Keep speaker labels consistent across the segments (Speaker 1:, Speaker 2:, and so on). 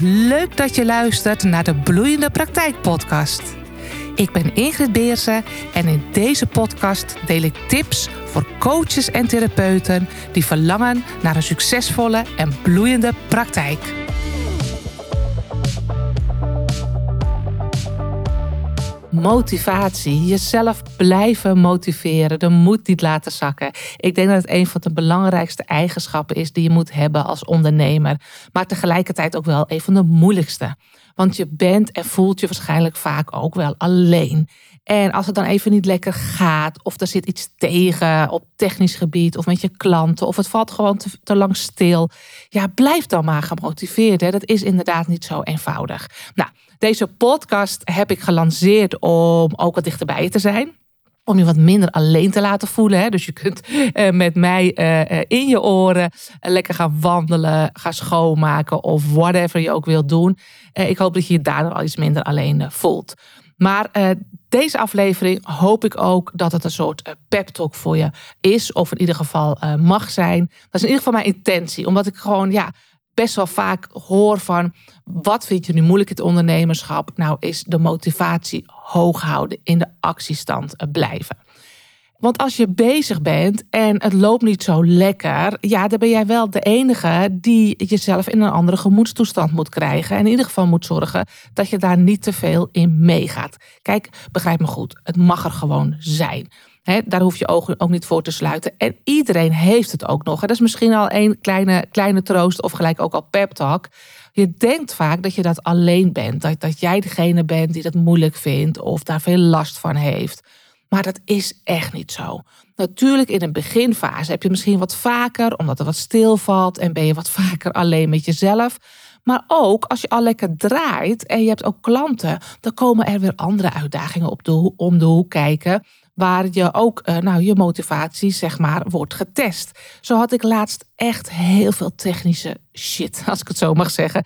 Speaker 1: Leuk dat je luistert naar de Bloeiende Praktijk Podcast. Ik ben Ingrid Beersen en in deze podcast deel ik tips voor coaches en therapeuten die verlangen naar een succesvolle en bloeiende praktijk. Motivatie. Jezelf blijven motiveren. De moed niet laten zakken. Ik denk dat het een van de belangrijkste eigenschappen is die je moet hebben als ondernemer. Maar tegelijkertijd ook wel een van de moeilijkste. Want je bent en voelt je waarschijnlijk vaak ook wel alleen. En als het dan even niet lekker gaat, of er zit iets tegen op technisch gebied, of met je klanten, of het valt gewoon te, te lang stil, ja, blijf dan maar gemotiveerd. Hè. Dat is inderdaad niet zo eenvoudig. Nou, deze podcast heb ik gelanceerd om ook wat dichterbij te zijn om je wat minder alleen te laten voelen. Hè? Dus je kunt eh, met mij eh, eh, in je oren lekker gaan wandelen, gaan schoonmaken of whatever je ook wilt doen. ik hoop dat je je daardoor al iets minder alleen voelt. Maar deze aflevering hoop ik ook dat het een soort pep talk voor je is. Of in ieder geval mag zijn. Dat is in ieder geval mijn intentie. Omdat ik gewoon, ja, best wel vaak hoor van wat vind je nu moeilijk in het ondernemerschap? Nou, is de motivatie hoog houden, in de actiestand blijven. Want als je bezig bent en het loopt niet zo lekker, ja, dan ben jij wel de enige die jezelf in een andere gemoedstoestand moet krijgen. En in ieder geval moet zorgen dat je daar niet te veel in meegaat. Kijk, begrijp me goed, het mag er gewoon zijn daar hoef je ogen ook niet voor te sluiten. En iedereen heeft het ook nog. Dat is misschien al een kleine, kleine troost of gelijk ook al pep talk. Je denkt vaak dat je dat alleen bent. Dat, dat jij degene bent die dat moeilijk vindt of daar veel last van heeft. Maar dat is echt niet zo. Natuurlijk in een beginfase heb je misschien wat vaker, omdat er wat stilvalt en ben je wat vaker alleen met jezelf. Maar ook als je al lekker draait en je hebt ook klanten, dan komen er weer andere uitdagingen op de, om de hoek kijken waar je ook uh, nou, je motivatie zeg maar wordt getest. Zo had ik laatst echt heel veel technische shit, als ik het zo mag zeggen.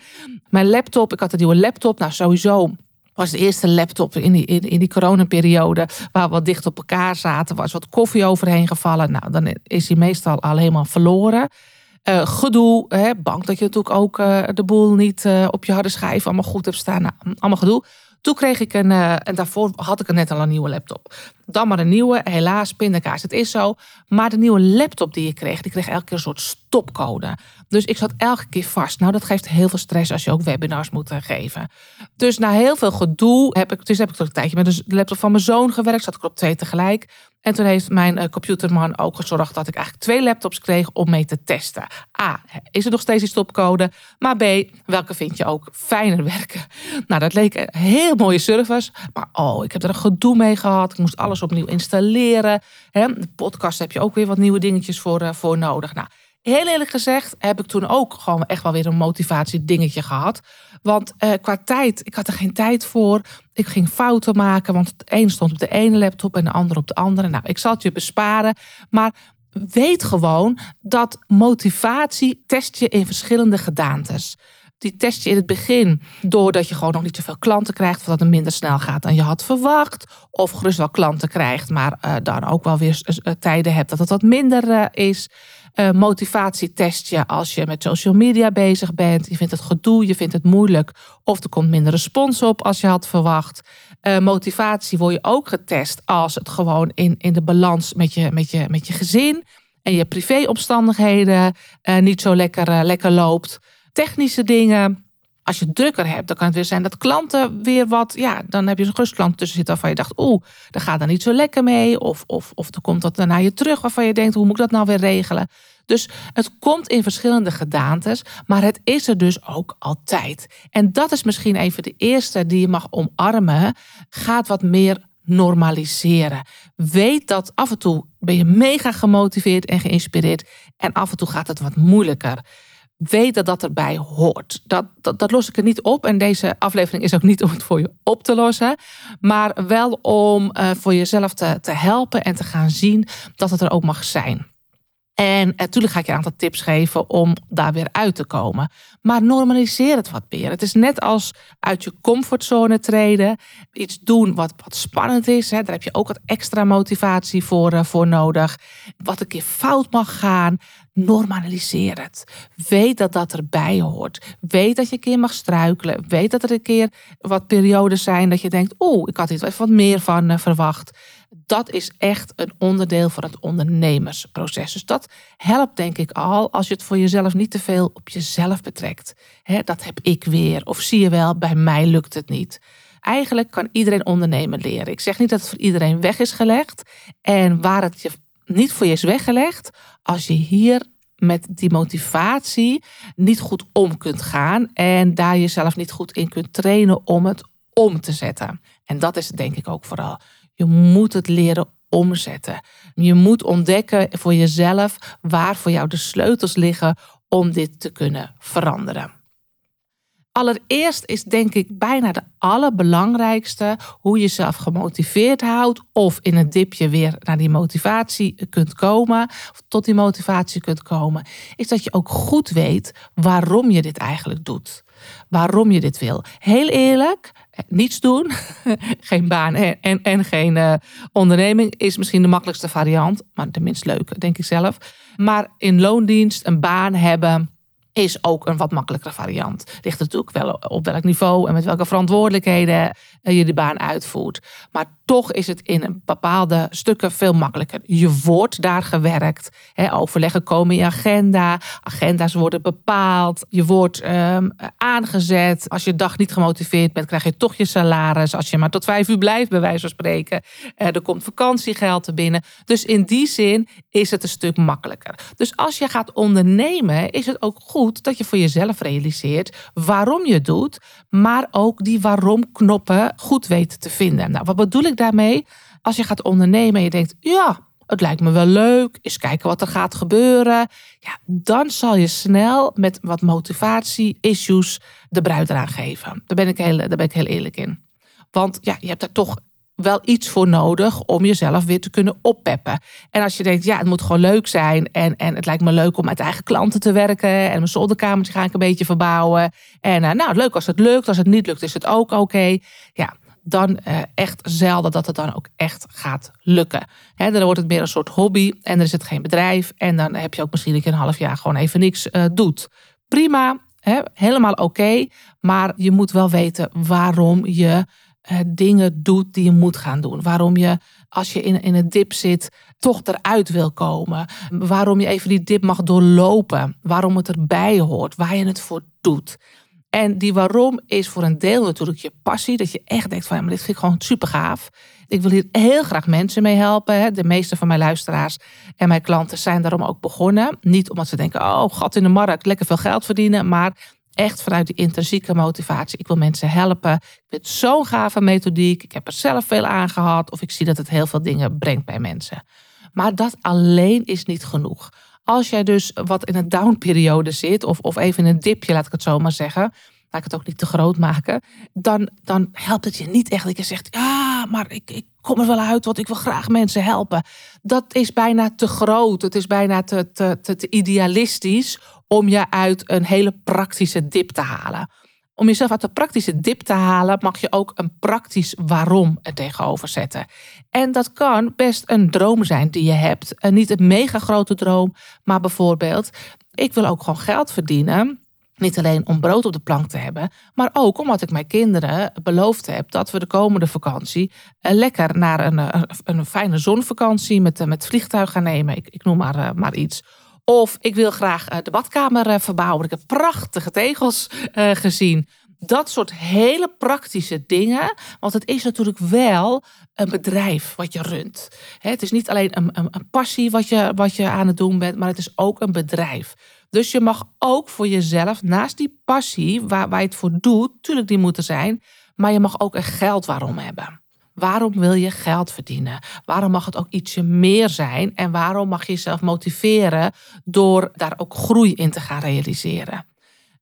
Speaker 1: Mijn laptop, ik had een nieuwe laptop, nou sowieso was de eerste laptop in die, in, in die coronaperiode waar we wat dicht op elkaar zaten, was wat koffie overheen gevallen. Nou, dan is hij meestal al helemaal verloren. Uh, gedoe, hè, bang dat je natuurlijk ook uh, de boel niet uh, op je harde schijf allemaal goed hebt staan. Nou, allemaal gedoe. Toen kreeg ik een, uh, en daarvoor had ik net al een nieuwe laptop. Dan maar een nieuwe, helaas, pindakaas, het is zo. Maar de nieuwe laptop die ik kreeg, die kreeg elke keer een soort stopcode. Dus ik zat elke keer vast. Nou, dat geeft heel veel stress als je ook webinars moet eh, geven. Dus na heel veel gedoe heb ik, dus heb ik toch een tijdje met de laptop van mijn zoon gewerkt. Zat ik op twee tegelijk. En toen heeft mijn eh, computerman ook gezorgd dat ik eigenlijk twee laptops kreeg om mee te testen. A, is er nog steeds die stopcode? Maar B, welke vind je ook fijner werken? Nou, dat leek een heel mooie service. Maar oh, ik heb er een gedoe mee gehad. Ik moest alles opnieuw installeren. De podcast heb je ook weer wat nieuwe dingetjes voor, eh, voor nodig. Nou, heel eerlijk gezegd heb ik toen ook gewoon echt wel weer een motivatie dingetje gehad. Want uh, qua tijd, ik had er geen tijd voor. Ik ging fouten maken, want het een stond op de ene laptop en de ander op de andere. Nou, ik zal het je besparen. Maar weet gewoon dat motivatie test je in verschillende gedaantes. Die test je in het begin doordat je gewoon nog niet zoveel klanten krijgt, of dat het minder snel gaat dan je had verwacht. Of gerust wel klanten krijgt, maar uh, dan ook wel weer uh, tijden hebt dat het wat minder is. Motivatie test je als je met social media bezig bent. Je vindt het gedoe, je vindt het moeilijk. Of er komt minder respons op als je had verwacht. motivatie word je ook getest als het gewoon in, in de balans met je, met, je, met je gezin en je privéomstandigheden niet zo lekker, lekker loopt technische dingen. Als je drukker hebt, dan kan het weer zijn dat klanten weer wat. Ja, dan heb je zo'n rustklant tussen zitten waarvan je dacht, oeh, dat gaat er niet zo lekker mee. Of, of, of er komt dat naar je terug waarvan je denkt, hoe moet ik dat nou weer regelen? Dus het komt in verschillende gedaantes, maar het is er dus ook altijd. En dat is misschien even de eerste die je mag omarmen. Gaat wat meer normaliseren. Weet dat af en toe ben je mega gemotiveerd en geïnspireerd en af en toe gaat het wat moeilijker weet dat dat erbij hoort. Dat, dat, dat los ik er niet op. En deze aflevering is ook niet om het voor je op te lossen. Maar wel om uh, voor jezelf te, te helpen en te gaan zien dat het er ook mag zijn. En natuurlijk ga ik je een aantal tips geven om daar weer uit te komen. Maar normaliseer het wat meer. Het is net als uit je comfortzone treden. Iets doen wat, wat spannend is. Hè. Daar heb je ook wat extra motivatie voor, uh, voor nodig. Wat een keer fout mag gaan. Normaliseer het. Weet dat dat erbij hoort. Weet dat je een keer mag struikelen. Weet dat er een keer wat periodes zijn dat je denkt: oeh, ik had hier wat meer van uh, verwacht dat is echt een onderdeel van het ondernemersproces. Dus dat helpt denk ik al als je het voor jezelf niet te veel op jezelf betrekt. dat heb ik weer. Of zie je wel, bij mij lukt het niet. Eigenlijk kan iedereen ondernemen leren. Ik zeg niet dat het voor iedereen weg is gelegd. En waar het je niet voor je is weggelegd, als je hier met die motivatie niet goed om kunt gaan en daar jezelf niet goed in kunt trainen om het om te zetten. En dat is het denk ik ook vooral. Je moet het leren omzetten. Je moet ontdekken voor jezelf waar voor jou de sleutels liggen om dit te kunnen veranderen. Allereerst is denk ik bijna de allerbelangrijkste hoe je jezelf gemotiveerd houdt of in een dipje weer naar die motivatie kunt komen, of tot die motivatie kunt komen, is dat je ook goed weet waarom je dit eigenlijk doet. Waarom je dit wil. Heel eerlijk, niets doen, geen baan en, en, en geen uh, onderneming is misschien de makkelijkste variant, maar de minst leuke, denk ik zelf. Maar in loondienst een baan hebben is ook een wat makkelijkere variant. Ligt natuurlijk wel op welk niveau en met welke verantwoordelijkheden je de baan uitvoert. Maar toch is het in bepaalde stukken veel makkelijker. Je wordt daar gewerkt. Hè, overleggen komen in je agenda. Agenda's worden bepaald. Je wordt um, aangezet. Als je dag niet gemotiveerd bent, krijg je toch je salaris. Als je maar tot vijf uur blijft, bij wijze van spreken. Uh, er komt vakantiegeld er binnen. Dus in die zin is het een stuk makkelijker. Dus als je gaat ondernemen, is het ook goed dat je voor jezelf realiseert waarom je doet. Maar ook die waarom-knoppen goed weet te vinden. Nou, wat bedoel ik daarmee? Als je gaat ondernemen en je denkt, ja, het lijkt me wel leuk, eens kijken wat er gaat gebeuren. Ja, dan zal je snel met wat motivatie, issues de bruid eraan geven. Daar ben ik heel, daar ben ik heel eerlijk in. Want ja, je hebt daar toch wel iets voor nodig om jezelf weer te kunnen oppeppen. En als je denkt, ja, het moet gewoon leuk zijn. En, en het lijkt me leuk om met eigen klanten te werken. En mijn zolderkamertje ga ik een beetje verbouwen. En uh, nou, leuk als het lukt. Als het niet lukt, is het ook oké. Ja, dan uh, echt zelden dat het dan ook echt gaat lukken. Dan wordt het meer een soort hobby en er is het geen bedrijf. En dan heb je ook misschien een half jaar gewoon even niks uh, doet. Prima, he, helemaal oké. maar je moet wel weten waarom je uh, dingen doet die je moet gaan doen. Waarom je, als je in, in een dip zit, toch eruit wil komen. Waarom je even die dip mag doorlopen. Waarom het erbij hoort. Waar je het voor doet. En die waarom is voor een deel natuurlijk je passie. Dat je echt denkt van ja, maar dit vind ik gewoon super gaaf. Ik wil hier heel graag mensen mee helpen. De meeste van mijn luisteraars en mijn klanten zijn daarom ook begonnen. Niet omdat ze denken, oh gat in de markt, lekker veel geld verdienen. Maar echt vanuit die intrinsieke motivatie. Ik wil mensen helpen. Ik vind zo'n gave methodiek. Ik heb er zelf veel aan gehad. Of ik zie dat het heel veel dingen brengt bij mensen. Maar dat alleen is niet genoeg. Als jij dus wat in een downperiode zit, of, of even in een dipje, laat ik het zo maar zeggen. Laat ik het ook niet te groot maken. Dan, dan helpt het je niet echt dat je zegt: Ja, maar ik, ik kom er wel uit, want ik wil graag mensen helpen. Dat is bijna te groot. Het is bijna te, te idealistisch om je uit een hele praktische dip te halen. Om jezelf uit de praktische dip te halen, mag je ook een praktisch waarom er tegenover zetten. En dat kan best een droom zijn die je hebt. En niet een mega grote droom, maar bijvoorbeeld, ik wil ook gewoon geld verdienen. Niet alleen om brood op de plank te hebben, maar ook omdat ik mijn kinderen beloofd heb dat we de komende vakantie eh, lekker naar een, een, een fijne zonvakantie met, eh, met vliegtuig gaan nemen. Ik, ik noem maar, eh, maar iets. Of ik wil graag de badkamer verbouwen. Ik heb prachtige tegels gezien. Dat soort hele praktische dingen. Want het is natuurlijk wel een bedrijf wat je runt. Het is niet alleen een, een, een passie wat je, wat je aan het doen bent, maar het is ook een bedrijf. Dus je mag ook voor jezelf, naast die passie waar, waar je het voor doet, tuurlijk die moet er zijn, maar je mag ook een geld waarom hebben. Waarom wil je geld verdienen? Waarom mag het ook ietsje meer zijn? En waarom mag je jezelf motiveren door daar ook groei in te gaan realiseren?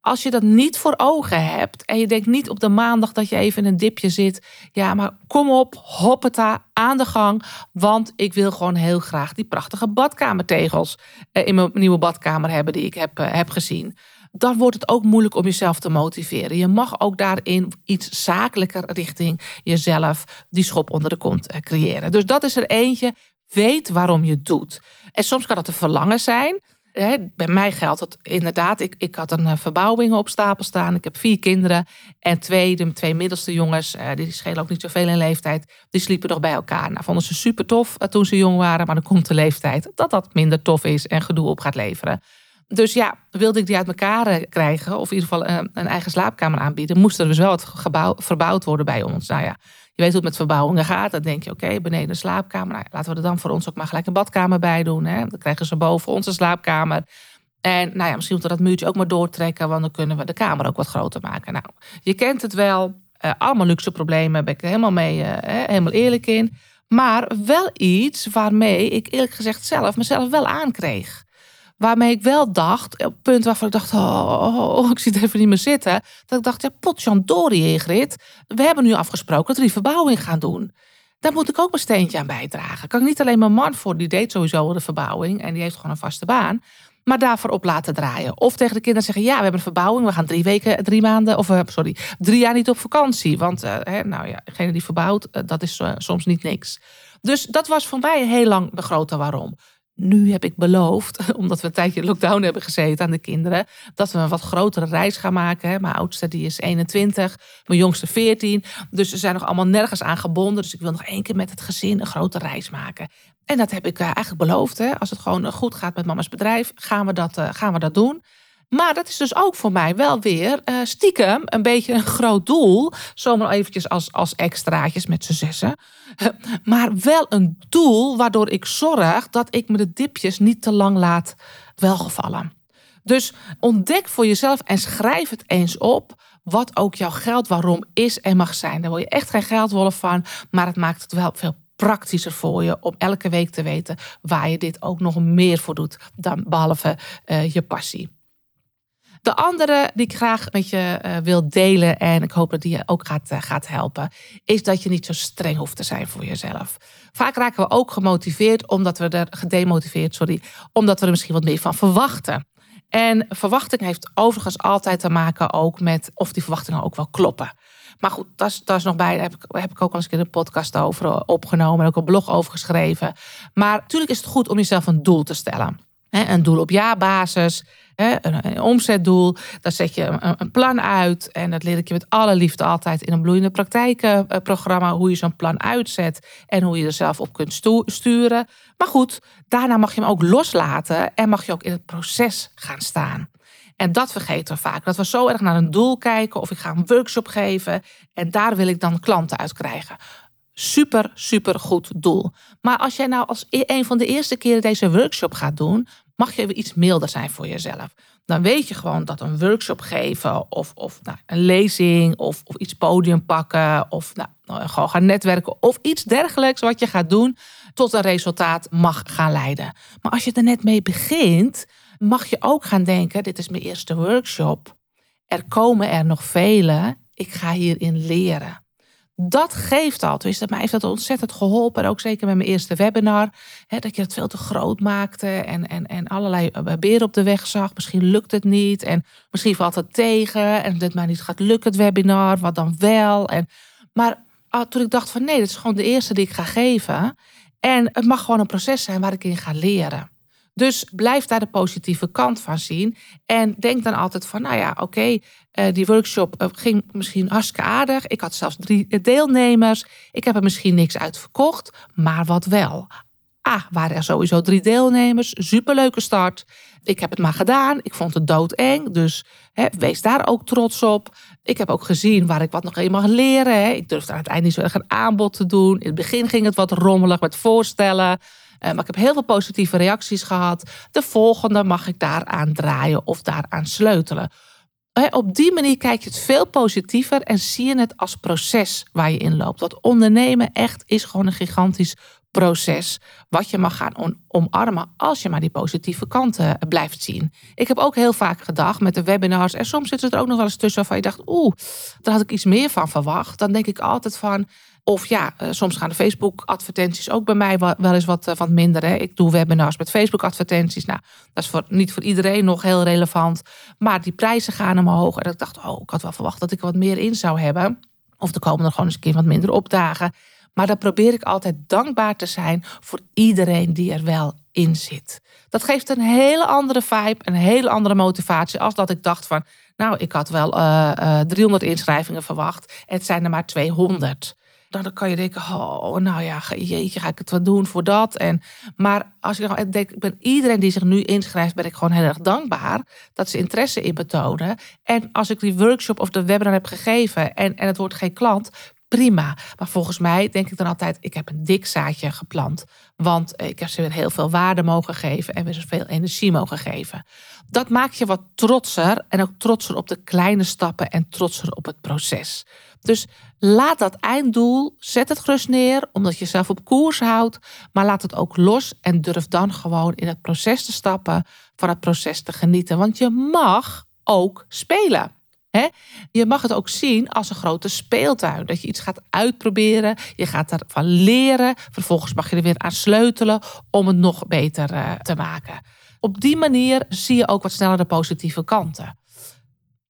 Speaker 1: Als je dat niet voor ogen hebt en je denkt niet op de maandag dat je even in een dipje zit. Ja, maar kom op, hoppeta, aan de gang. Want ik wil gewoon heel graag die prachtige badkamertegels eh, in mijn nieuwe badkamer hebben die ik heb, eh, heb gezien dan wordt het ook moeilijk om jezelf te motiveren. Je mag ook daarin iets zakelijker richting jezelf die schop onder de kont eh, creëren. Dus dat is er eentje. Weet waarom je het doet. En soms kan dat een verlangen zijn. Bij mij geldt het inderdaad. Ik, ik had een eh, verbouwing op stapel staan. Ik heb vier kinderen. En twee, de twee middelste jongens, eh, die schelen ook niet zoveel in leeftijd. Die sliepen nog bij elkaar. Nou, vonden ze super tof toen ze jong waren. Maar dan komt de leeftijd dat dat minder tof is en gedoe op gaat leveren. Dus ja, wilde ik die uit elkaar eh, krijgen, of in ieder geval een, een eigen slaapkamer aanbieden, moest er dus wel het gebouw verbouwd worden bij ons. Nou ja, je weet hoe het met verbouwingen gaat. Dan denk je, oké, beneden een slaapkamer. Nou, laten we er dan voor ons ook maar gelijk een badkamer bij doen. Hè? Dan krijgen ze boven onze slaapkamer. En nou ja, misschien moeten we dat muurtje ook maar doortrekken, want dan kunnen we de kamer ook wat groter maken. Nou, je kent het wel. Uh, allemaal luxe problemen, ben ik er helemaal mee, helemaal eerlijk in. Maar wel iets waarmee ik eerlijk gezegd zelf mezelf wel aankreeg. Waarmee ik wel dacht, op het punt waarvan ik dacht, oh, oh, oh ik zie het even niet meer zitten. Dat ik dacht, ja, potjandori Ingrid. We hebben nu afgesproken dat we die verbouwing gaan doen. Daar moet ik ook mijn steentje aan bijdragen. Kan ik niet alleen mijn man voor, die deed sowieso de verbouwing. En die heeft gewoon een vaste baan. Maar daarvoor op laten draaien. Of tegen de kinderen zeggen, ja, we hebben een verbouwing. We gaan drie weken, drie maanden, of eh, sorry, drie jaar niet op vakantie. Want, uh, hè, nou ja, degene die verbouwt, uh, dat is soms niet niks. Dus dat was voor mij heel lang de grote waarom nu heb ik beloofd, omdat we een tijdje lockdown hebben gezeten aan de kinderen, dat we een wat grotere reis gaan maken. Mijn oudste die is 21, mijn jongste 14. Dus ze zijn nog allemaal nergens aan gebonden. Dus ik wil nog één keer met het gezin een grote reis maken. En dat heb ik eh, eigenlijk beloofd. Hè. Als het gewoon goed gaat met mama's bedrijf, gaan we dat, eh, gaan we dat doen. Maar dat is dus ook voor mij wel weer uh, stiekem een beetje een groot doel. Zomaar eventjes als, als extraatjes met z'n zessen. Maar wel een doel waardoor ik zorg dat ik me de dipjes niet te lang laat welgevallen. Dus ontdek voor jezelf en schrijf het eens op. Wat ook jouw geld waarom is en mag zijn. Daar wil je echt geen geldwolf van. Maar het maakt het wel veel praktischer voor je om elke week te weten waar je dit ook nog meer voor doet dan behalve uh, je passie. De andere die ik graag met je uh, wil delen en ik hoop dat die je ook gaat, uh, gaat helpen, is dat je niet zo streng hoeft te zijn voor jezelf. Vaak raken we ook gemotiveerd omdat we er gedemotiveerd, sorry, omdat we er misschien wat meer van verwachten. En verwachting heeft overigens altijd te maken ook met of die verwachtingen ook wel kloppen. Maar goed, dat is, dat is nog bij. Daar heb ik, heb ik ook al eens een keer een podcast over eh, opgenomen en ook een blog over geschreven. Maar natuurlijk is het goed om jezelf een doel te stellen. Een doel op jaarbasis, een omzetdoel. Daar zet je een plan uit. En dat leer ik je met alle liefde altijd in een bloeiende praktijkenprogramma. Hoe je zo'n plan uitzet en hoe je er zelf op kunt sturen. Maar goed, daarna mag je hem ook loslaten en mag je ook in het proces gaan staan. En dat vergeten we vaak. Dat we zo erg naar een doel kijken of ik ga een workshop geven en daar wil ik dan klanten uit krijgen super, super goed doel. Maar als jij nou als e-, een van de eerste keren deze workshop gaat doen, mag je even iets milder zijn voor jezelf. Dan weet je gewoon dat een workshop geven of, of nou, een lezing of, of iets podium pakken of nou, nou, gewoon gaan netwerken of iets dergelijks wat je gaat doen tot een resultaat mag gaan leiden. Maar als je er net mee begint, mag je ook gaan denken, dit is mijn eerste workshop. Er komen er nog vele. Ik ga hierin leren dat geeft al. Dus dat mij heeft dat ontzettend geholpen. En ook zeker met mijn eerste webinar. Hè, dat je het veel te groot maakte. En, en, en allerlei eh, beren op de weg zag. Misschien lukt het niet. En misschien valt het tegen. En dat mij niet gaat lukken, het webinar. Wat dan wel. En, maar ah, toen ik dacht van nee, dit is gewoon de eerste die ik ga geven. En het mag gewoon een proces zijn waar ik in ga leren. Dus blijf daar de positieve kant van zien. En denk dan altijd van, nou ja, oké, eh, die workshop eh, ging misschien hartstikke aardig. Ik had zelfs drie deelnemers. Ik heb er misschien niks uit verkocht, maar wat wel. Ah, waren er sowieso drie deelnemers. Superleuke start. Ik heb het maar gedaan. Ik vond het doodeng. Dus wees daar ook trots op. Ik heb ook gezien waar ik wat nog eenmaal leren. Hè. Ik durfde aan het eind niet zo erg een aanbod te doen. In het begin ging het wat rommelig met voorstellen. Eh, maar ik heb heel veel positieve reacties gehad. De volgende mag ik daaraan draaien of daaraan sleutelen. Op die manier kijk je het veel positiever en zie je het als proces waar je in loopt. Want ondernemen echt is gewoon een gigantisch proces wat je mag gaan omarmen als je maar die positieve kanten blijft zien. Ik heb ook heel vaak gedacht met de webinars en soms zit het er ook nog wel eens tussen waarvan je dacht, oeh, daar had ik iets meer van verwacht. Dan denk ik altijd van, of ja, eh, soms gaan de Facebook-advertenties ook bij mij wel eens wat, wat minder. Hè. Ik doe webinars met Facebook-advertenties. Nou, dat is voor, niet voor iedereen nog heel relevant. Maar die prijzen gaan omhoog. En ik dacht, oh, ik had wel verwacht dat ik er wat meer in zou hebben. Of er komen er gewoon eens een keer wat minder opdagen. Maar dan probeer ik altijd dankbaar te zijn voor iedereen die er wel in zit. Dat geeft een hele andere vibe, een hele andere motivatie. Als dat ik dacht van, nou, ik had wel uh, uh, 300 inschrijvingen verwacht. Het zijn er maar 200 dan kan je denken, oh, nou ja, jeetje, ga ik het wat doen voor dat? En, maar als je nou denkt, ik ben iedereen die zich nu inschrijft, ben ik gewoon heel erg dankbaar dat ze interesse in betonen. En als ik die workshop of de webinar heb gegeven en, en het wordt geen klant, prima. Maar volgens mij denk ik dan altijd, ik heb een dik zaadje geplant. Want ik heb ze weer heel veel waarde mogen geven en weer veel energie mogen geven. Dat maakt je wat trotser en ook trotser op de kleine stappen en trotser op het proces. Dus laat dat einddoel, zet het gerust neer, omdat je jezelf op koers houdt. Maar laat het ook los en durf dan gewoon in het proces te stappen, van het proces te genieten. Want je mag ook spelen. Je mag het ook zien als een grote speeltuin. Dat je iets gaat uitproberen, je gaat ervan leren. Vervolgens mag je er weer aan sleutelen om het nog beter eh, te maken. Op die manier zie je ook wat sneller de positieve kanten.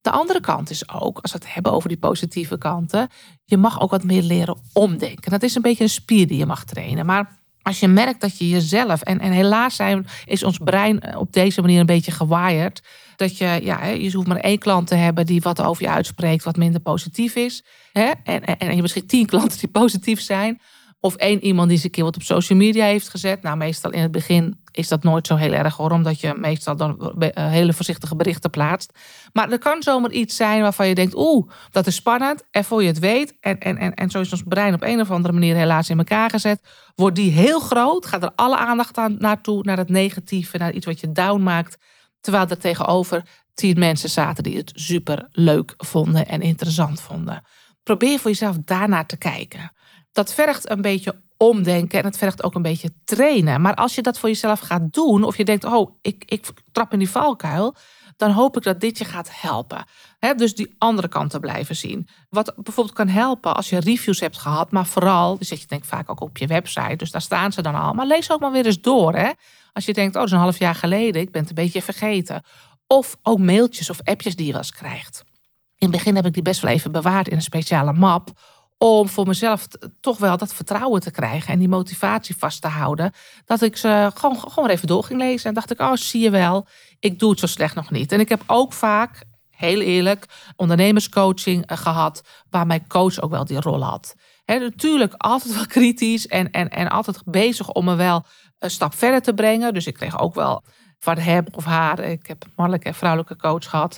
Speaker 1: De andere kant is ook, als we het hebben over die positieve kanten, je mag ook wat meer leren omdenken. Dat is een beetje een spier die je mag trainen. Maar als je merkt dat je jezelf, en, en helaas zijn, is ons brein op deze manier een beetje gewired. Dat je, ja, je hoeft maar één klant te hebben die wat over je uitspreekt, wat minder positief is. Hè? En, en, en je misschien tien klanten die positief zijn. Of één iemand die eens een keer wat op social media heeft gezet. Nou, meestal in het begin is dat nooit zo heel erg hoor, omdat je meestal dan eh, hele voorzichtige berichten plaatst. Maar er kan zomaar iets zijn waarvan je denkt, oeh, dat is spannend. En voor je het weet, en, en, en, en zo is ons brein op een of andere manier helaas in elkaar gezet, wordt die heel groot, gaat er alle aandacht aan, naartoe, naar het negatieve, naar iets wat je down maakt. Terwijl er tegenover tien mensen zaten die het super leuk vonden en interessant vonden. Probeer voor jezelf daarnaar te kijken. Dat vergt een beetje omdenken en het vergt ook een beetje trainen. Maar als je dat voor jezelf gaat doen, of je denkt, oh, ik, ik trap in die valkuil, dan hoop ik dat dit je gaat helpen. dus die andere kanten blijven zien. Wat bijvoorbeeld kan helpen als je reviews hebt gehad, maar vooral, die zet je denk ik vaak ook op je website, dus daar staan ze dan al. Maar lees ook maar weer eens door. Hè? Als je denkt, oh, dat een half jaar geleden, ik ben het een beetje vergeten. Of ook mailtjes of appjes die je wel eens krijgt. In het begin heb ik die best wel even bewaard in een speciale map om voor mezelf toch wel dat vertrouwen te krijgen en die motivatie vast te houden. Dat ik ze gewoon, gewoon even door ging lezen. En dacht ik, oh, zie je wel, ik doe het zo slecht nog niet. En ik heb ook vaak, heel eerlijk, ondernemerscoaching eh, gehad, waar mijn coach ook wel die rol had. He, natuurlijk altijd wel kritisch en, en, en altijd bezig om me wel een stap verder te brengen. Dus ik kreeg ook wel van hem of haar, ik heb een mannelijke en vrouwelijke coach gehad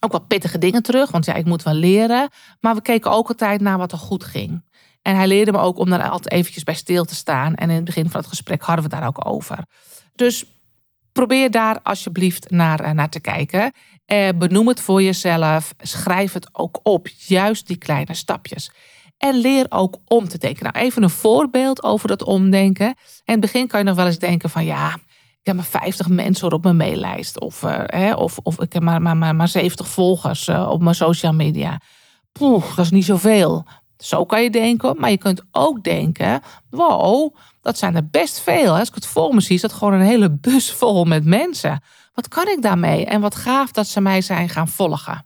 Speaker 1: ook wel pittige dingen terug. Want ja, ik moet wel leren. Maar we keken ook altijd naar wat er goed ging. En hij leerde me ook om daar altijd eventjes bij stil te staan. En in het begin van het gesprek hadden we daar ook over. Dus probeer daar alsjeblieft naar, eh, naar te kijken. Eh, benoem het voor jezelf. Schrijf het ook op. Juist die kleine stapjes. En leer ook om te denken. Nou, even een voorbeeld over dat omdenken. In het begin kan je nog wel eens denken van ja, ik heb maar 50 mensen op mijn maillijst. Of, hè, of, of ik heb maar, maar, maar, maar 70 volgers uh, op mijn social media. Poeh, dat is niet zoveel. Zo kan je denken. Maar je kunt ook denken: wow, dat zijn er best veel. Als ik het voor me zie, is dat gewoon een hele bus vol met mensen. Wat kan ik daarmee? En wat gaaf dat ze mij zijn gaan volgen.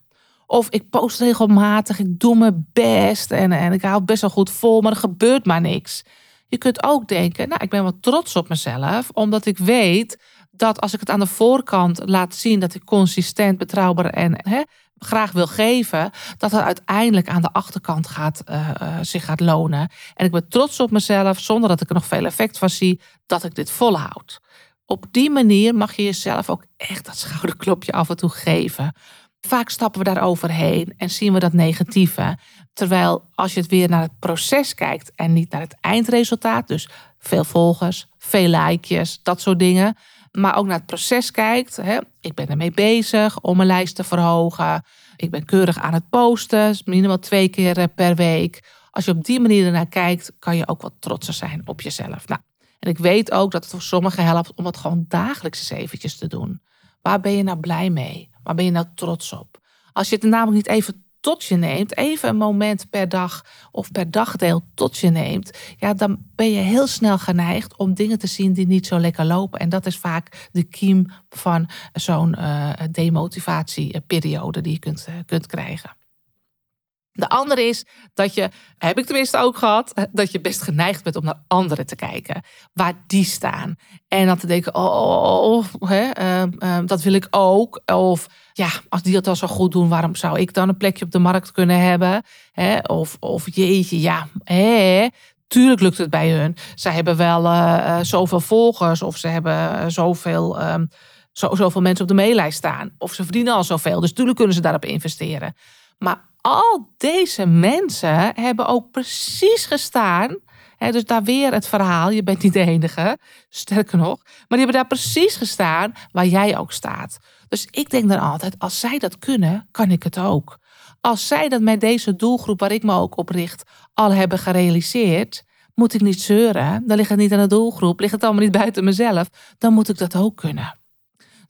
Speaker 1: Of ik post regelmatig, ik doe mijn best en, en ik het best wel goed vol, maar er gebeurt maar niks. Je kunt ook denken, nou, ik ben wel trots op mezelf, omdat ik weet dat als ik het aan de voorkant laat zien dat ik consistent, betrouwbaar en hè, graag wil geven, dat het uiteindelijk aan de achterkant gaat, uh, uh, zich gaat lonen. En ik ben trots op mezelf, zonder dat ik er nog veel effect van zie, dat ik dit volhoud. Op die manier mag je jezelf ook echt dat schouderklopje af en toe geven. Vaak stappen we daar overheen en zien we dat negatieve. Terwijl als je het weer naar het proces kijkt en niet naar het eindresultaat, dus veel volgers, veel likejes, dat soort dingen, maar ook naar het proces kijkt. Hè, ik ben ermee bezig om mijn lijst te verhogen. Ik ben keurig aan het posten, minimaal twee keer eh, per week. Als je op die manier ernaar kijkt, kan je ook wat trotser zijn op jezelf. Nou, En ik weet ook dat het voor sommigen helpt om het gewoon dagelijks eens eventjes te doen. Waar ben je nou blij mee? Waar ben je nou trots op? Als je het namelijk niet even tot je neemt, even een moment per dag of per dagdeel tot je neemt, ja, dan ben je heel snel geneigd om dingen te zien die niet zo lekker lopen. En dat is vaak de kiem van zo'n uh, demotivatieperiode die je kunt, uh, kunt krijgen. De andere is dat je, heb ik tenminste ook gehad, eh, dat je best geneigd bent om naar anderen te kijken. Waar die staan. En dan te denken, oh, oh, oh hè, ehm, ehm, dat wil ik ook. Of ja, als die het al zo goed doen, waarom zou ik dan een plekje op de markt kunnen hebben? Hè? Of, of jeetje, ja, hè, tuurlijk lukt het bij hun. Ze hebben wel uh, zoveel volgers of ze hebben zoveel, um, zo, zoveel mensen op de maillijst staan. Of ze verdienen al zoveel, dus tuurlijk kunnen ze daarop investeren. Maar al deze mensen hebben ook precies gestaan. Dus daar weer het verhaal, je bent niet de enige, sterker nog. Maar die hebben daar precies gestaan waar jij ook staat. Dus ik denk dan altijd, als zij dat kunnen, kan ik het ook. Als zij dat met deze doelgroep waar ik me ook op richt al hebben gerealiseerd, moet ik niet zeuren. Dan ligt het niet aan de doelgroep, ligt het allemaal niet buiten mezelf. Dan moet ik dat ook kunnen.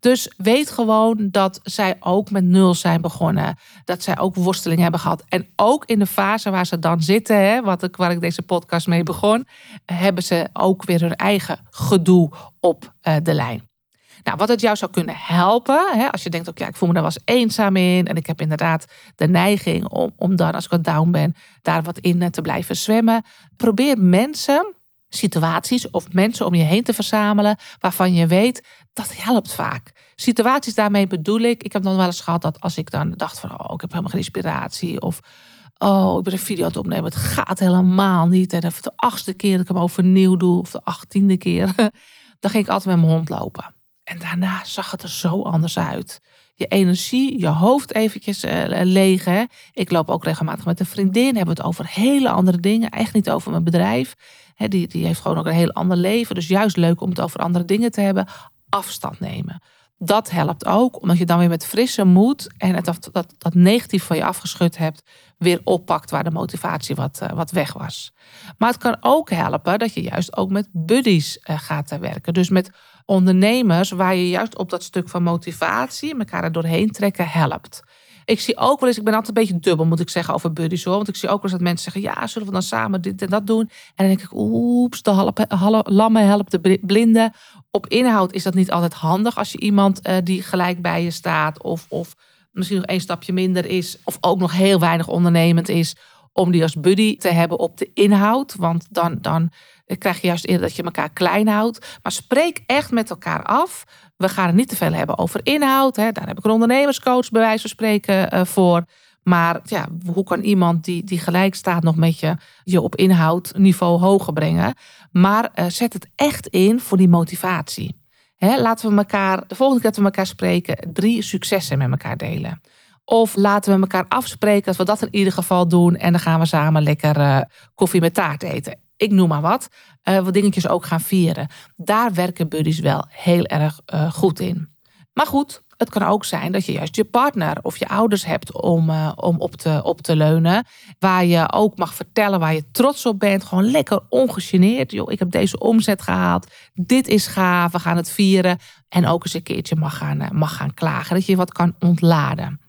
Speaker 1: Dus weet gewoon dat zij ook met nul zijn begonnen. Dat zij ook worsteling hebben gehad. En ook in de fase waar ze dan zitten, hè, wat ik, waar ik deze podcast mee begon, hebben ze ook weer hun eigen gedoe op uh, de lijn. Nou, wat het jou zou kunnen helpen, hè, als je denkt, ook, ja, ik voel me daar wel eens eenzaam in en ik heb inderdaad de neiging om, om dan, als ik wat down ben, daar wat in eh, te blijven zwemmen. Probeer mensen situaties of mensen om je heen te verzamelen waarvan je weet dat helpt vaak. Situaties daarmee bedoel ik, ik heb dan wel eens gehad dat als ik dan dacht van oh, ik heb helemaal geen inspiratie of oh, ik ben een video aan het opnemen, het gaat helemaal niet en de achtste keer dat ik hem overnieuw doe of de achttiende keer, dan ging ik altijd met mijn hond lopen. En daarna zag het er zo anders uit. Je energie, je hoofd eventjes leeg. Hè? Ik loop ook regelmatig met een vriendin. Hebben het over hele andere dingen. Echt niet over mijn bedrijf. Die, die heeft gewoon ook een heel ander leven. Dus juist leuk om het over andere dingen te hebben. Afstand nemen. Dat helpt ook, omdat je dan weer met frisse moed en het, dat, dat, dat negatief van je afgeschud hebt, weer oppakt waar de motivatie wat, uh, wat weg was. Maar het kan ook helpen dat je juist ook met buddies uh, gaat werken. Dus met ondernemers waar je juist op dat stuk van motivatie, elkaar er doorheen trekken, helpt. Ik zie ook wel eens, ik ben altijd een beetje dubbel, moet ik zeggen, over buddies hoor. Want ik zie ook wel eens dat mensen zeggen, ja, zullen we dan samen dit en dat doen? En dan denk ik, oeps, de lamme helpt de blinden. Op inhoud is dat niet altijd handig als je iemand uh, die gelijk bij je staat of, of misschien nog één stapje minder is, of ook nog heel weinig ondernemend is, om die als buddy te hebben op de inhoud. Want dan, dan krijg je juist eerder dat je elkaar klein houdt. Maar spreek echt met elkaar af. We gaan het niet te veel hebben over inhoud. Hè. Daar heb ik een ondernemerscoach bij wijze van spreken uh, voor. Maar ja, hoe kan iemand die, die gelijk staat nog met je, je op inhoud niveau hoger brengen? Maar uh, zet het echt in voor die motivatie. Hè, laten we elkaar, de volgende keer dat we elkaar spreken, drie successen met elkaar delen. Of laten we elkaar afspreken dat we dat in ieder geval doen. En dan gaan we samen lekker uh, koffie met taart eten ik noem maar wat, uh, wat dingetjes ook gaan vieren. Daar werken buddies wel heel erg uh, goed in. Maar goed, het kan ook zijn dat je juist je partner of je ouders hebt om, uh, om op, te, op te leunen. Waar je ook mag vertellen waar je trots op bent. Gewoon lekker ongegeneerd. Joh, ik heb deze omzet gehaald. Dit is gaaf. We gaan het vieren. En ook eens een keertje mag gaan, mag gaan klagen. Dat je wat kan ontladen.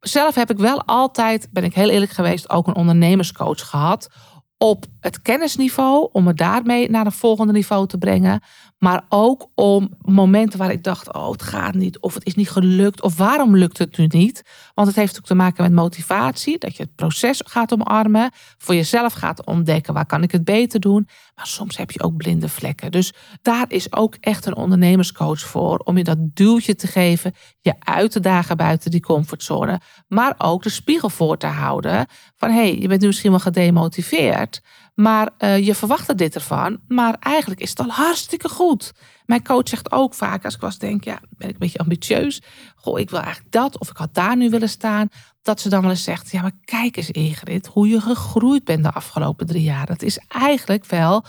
Speaker 1: Zelf heb ik wel altijd, ben ik heel eerlijk geweest, ook een ondernemerscoach gehad op het kennisniveau, om het daarmee naar een volgende niveau te brengen. Maar ook om momenten waar ik dacht, oh het gaat niet, of het is niet gelukt, of waarom lukt het nu niet? Want het heeft ook te maken met motivatie, dat je het proces gaat omarmen, voor jezelf gaat ontdekken, waar kan ik het beter doen? Maar soms heb je ook blinde vlekken. Dus daar is ook echt een ondernemerscoach voor, om je dat duwtje te geven, je uit te dagen buiten die comfortzone, maar ook de spiegel voor te houden van hé, hey, je bent nu misschien wel gedemotiveerd, maar uh, je verwachtte dit ervan. Maar eigenlijk is het al hartstikke goed. Mijn coach zegt ook vaak, als ik was denk, ja, ben ik een beetje ambitieus. Goh, ik wil eigenlijk dat, of ik had daar nu willen staan. Dat ze dan wel eens zegt, ja, maar kijk eens Ingrid, hoe je gegroeid bent de afgelopen drie jaar. Dat is eigenlijk wel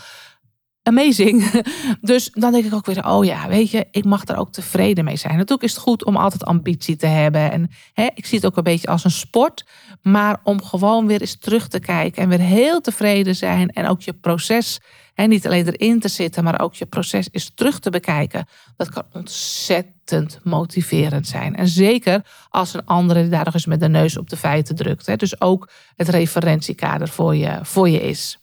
Speaker 1: amazing. Dus dan denk ik ook weer, oh ja, weet je, ik mag er ook tevreden mee zijn. Natuurlijk is het goed om altijd ambitie te hebben. En hè, ik zie het ook een beetje als een sport. Maar om gewoon weer eens terug te kijken en weer heel tevreden zijn. En ook je proces, hè, niet alleen erin te zitten, maar ook je proces eens terug te bekijken. Dat kan ontzettend motiverend zijn. En zeker als een andere daar nog eens met de neus op de feiten drukt. Hè. Dus ook het referentiekader voor je, voor je is.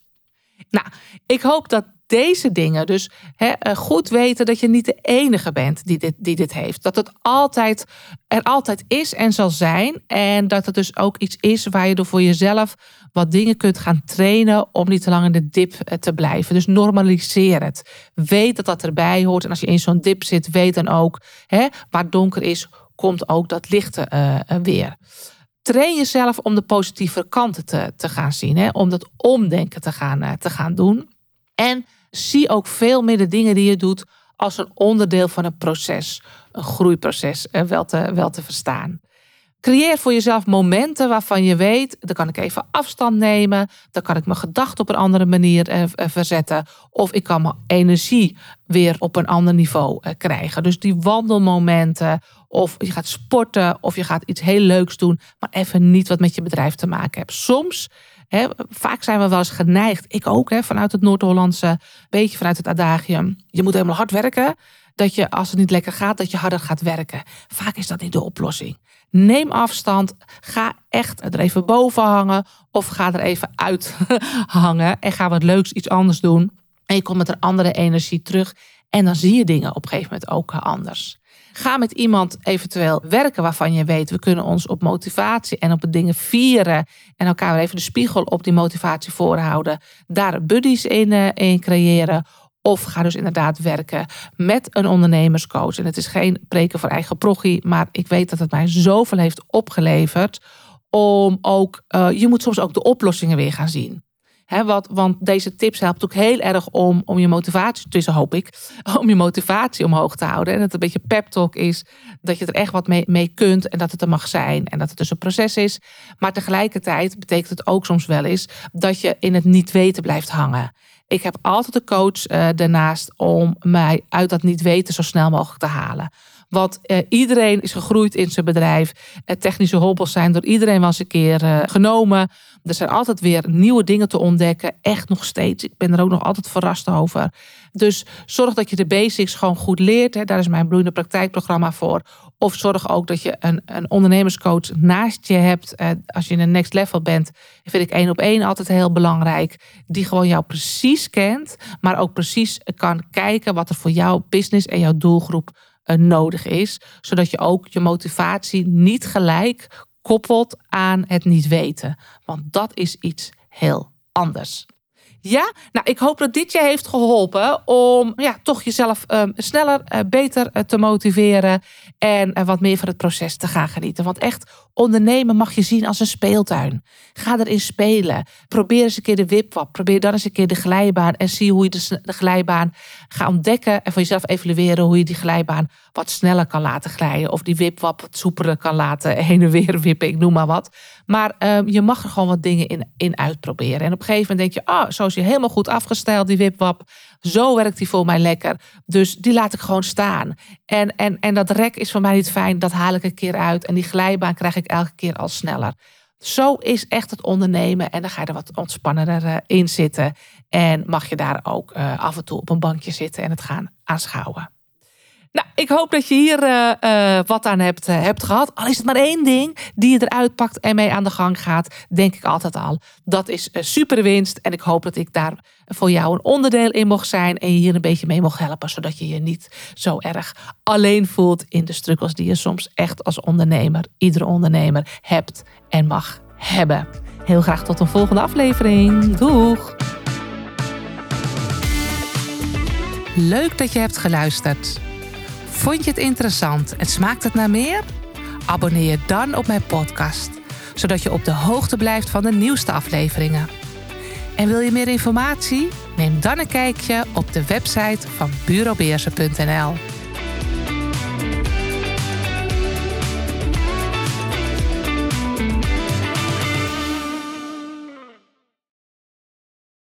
Speaker 1: Nou, ik hoop dat deze dingen, dus eh, goed weten dat je niet de enige bent die dit, die dit heeft. Dat het altijd er altijd is en zal zijn. En dat het dus ook iets is waar je door voor jezelf wat dingen kunt gaan trainen om niet te lang in de dip eh, te blijven. Dus normaliseer het. Weet dat dat erbij hoort. En als je in zo'n dip zit, weet dan ook waar donker is, komt ook dat lichte uh, weer train jezelf om de positieve kanten te, te gaan zien. Hè? Om dat omdenken te gaan, te gaan doen. En zie ook veel meer de dingen die je doet als een onderdeel van een proces. Een groeiproces wel, te, wel te verstaan. Creëer voor jezelf momenten waarvan je weet, dan kan ik even afstand nemen, dan kan ik mijn gedachten op een andere manier uh, verzetten, of ik kan mijn energie weer op een ander niveau uh, krijgen. Dus die wandelmomenten, of je gaat sporten, of je gaat iets heel leuks doen, maar even niet wat met je bedrijf te maken hebt. Soms vaak zijn we wel eens geneigd, ik ook vanuit het Noord-Hollandse, beetje vanuit het adagium. Je moet helemaal hard werken, dat je als het niet lekker gaat, dat je harder gaat werken. Vaak is dat niet de oplossing. Neem afstand, ga echt er even boven hangen of ga er even uit hangen en ga wat leuks, iets anders doen. En je komt met een andere energie terug en dan zie je dingen op een gegeven moment ook anders. Ga met iemand eventueel werken waarvan je weet, we kunnen ons op motivatie en op het dingen vieren. En elkaar weer even de spiegel op die motivatie voorhouden. Daar buddies in, in creëren. Of ga dus inderdaad werken met een ondernemerscoach. En het is geen preken voor eigen prochie, maar ik weet dat het mij zoveel heeft opgeleverd. Om ook, uh, je moet soms ook de oplossingen weer gaan zien. He, wat, want deze tips helpt ook heel erg om, om je motivatie, tussen hoop ik, om je motivatie omhoog te houden. En dat het een beetje pep talk is, dat je er echt wat mee, mee kunt en dat het er mag zijn en dat het dus een proces is. Maar tegelijkertijd betekent het ook soms wel eens dat je in het niet weten blijft hangen. Ik heb altijd een coach uh, daarnaast om mij uit dat niet weten zo snel mogelijk te halen. Want uh, iedereen is gegroeid in zijn bedrijf. Uh, technische hobbels zijn door iedereen wel eens een keer uh, genomen. Er zijn altijd weer nieuwe dingen te ontdekken. Echt nog steeds. Ik ben er ook nog altijd verrast over. Dus zorg dat je de basics gewoon goed leert. Hè. Daar is mijn bloeiende praktijkprogramma voor. Of zorg ook dat je een, een ondernemerscoach naast je hebt. als je in een next level bent, vind ik één op één altijd heel belangrijk. Die gewoon jou precies kent, maar ook precies kan kijken wat er voor jouw business en jouw doelgroep nodig is. Zodat je ook je motivatie niet gelijk koppelt aan het niet weten. Want dat is iets heel anders. Ja, nou, ik hoop dat dit je heeft geholpen om ja, toch jezelf um, sneller, uh, beter uh, te motiveren en uh, wat meer van het proces te gaan genieten. Want echt, ondernemen mag je zien als een speeltuin. Ga erin spelen. Probeer eens een keer de wipwap. Probeer dan eens een keer de glijbaan en zie hoe je de, de glijbaan gaat ontdekken en voor jezelf evalueren hoe je die glijbaan wat sneller kan laten glijden. Of die wipwap wat soepeler kan laten heen en weer wippen, ik noem maar wat. Maar um, je mag er gewoon wat dingen in, in uitproberen. En op een gegeven moment denk je, oh, zo is je helemaal goed afgesteld, die wipwap. Zo werkt die voor mij lekker. Dus die laat ik gewoon staan. En, en, en dat rek is voor mij niet fijn, dat haal ik een keer uit. En die glijbaan krijg ik elke keer al sneller. Zo is echt het ondernemen. En dan ga je er wat ontspannender uh, in zitten. En mag je daar ook uh, af en toe op een bankje zitten en het gaan aanschouwen. Nou, ik hoop dat je hier uh, uh, wat aan hebt, uh, hebt gehad. Al is het maar één ding die je eruit pakt en mee aan de gang gaat, denk ik altijd al. Dat is super winst. En ik hoop dat ik daar voor jou een onderdeel in mocht zijn en je hier een beetje mee mocht helpen, zodat je je niet zo erg alleen voelt in de struggles die je soms echt als ondernemer, iedere ondernemer, hebt en mag hebben. Heel graag tot een volgende aflevering. Doeg! Leuk dat je hebt geluisterd. Vond je het interessant en smaakt het naar meer? Abonneer je dan op mijn podcast, zodat je op de hoogte blijft van de nieuwste afleveringen. En wil je meer informatie? Neem dan een kijkje op de website van bureaubeersen.nl.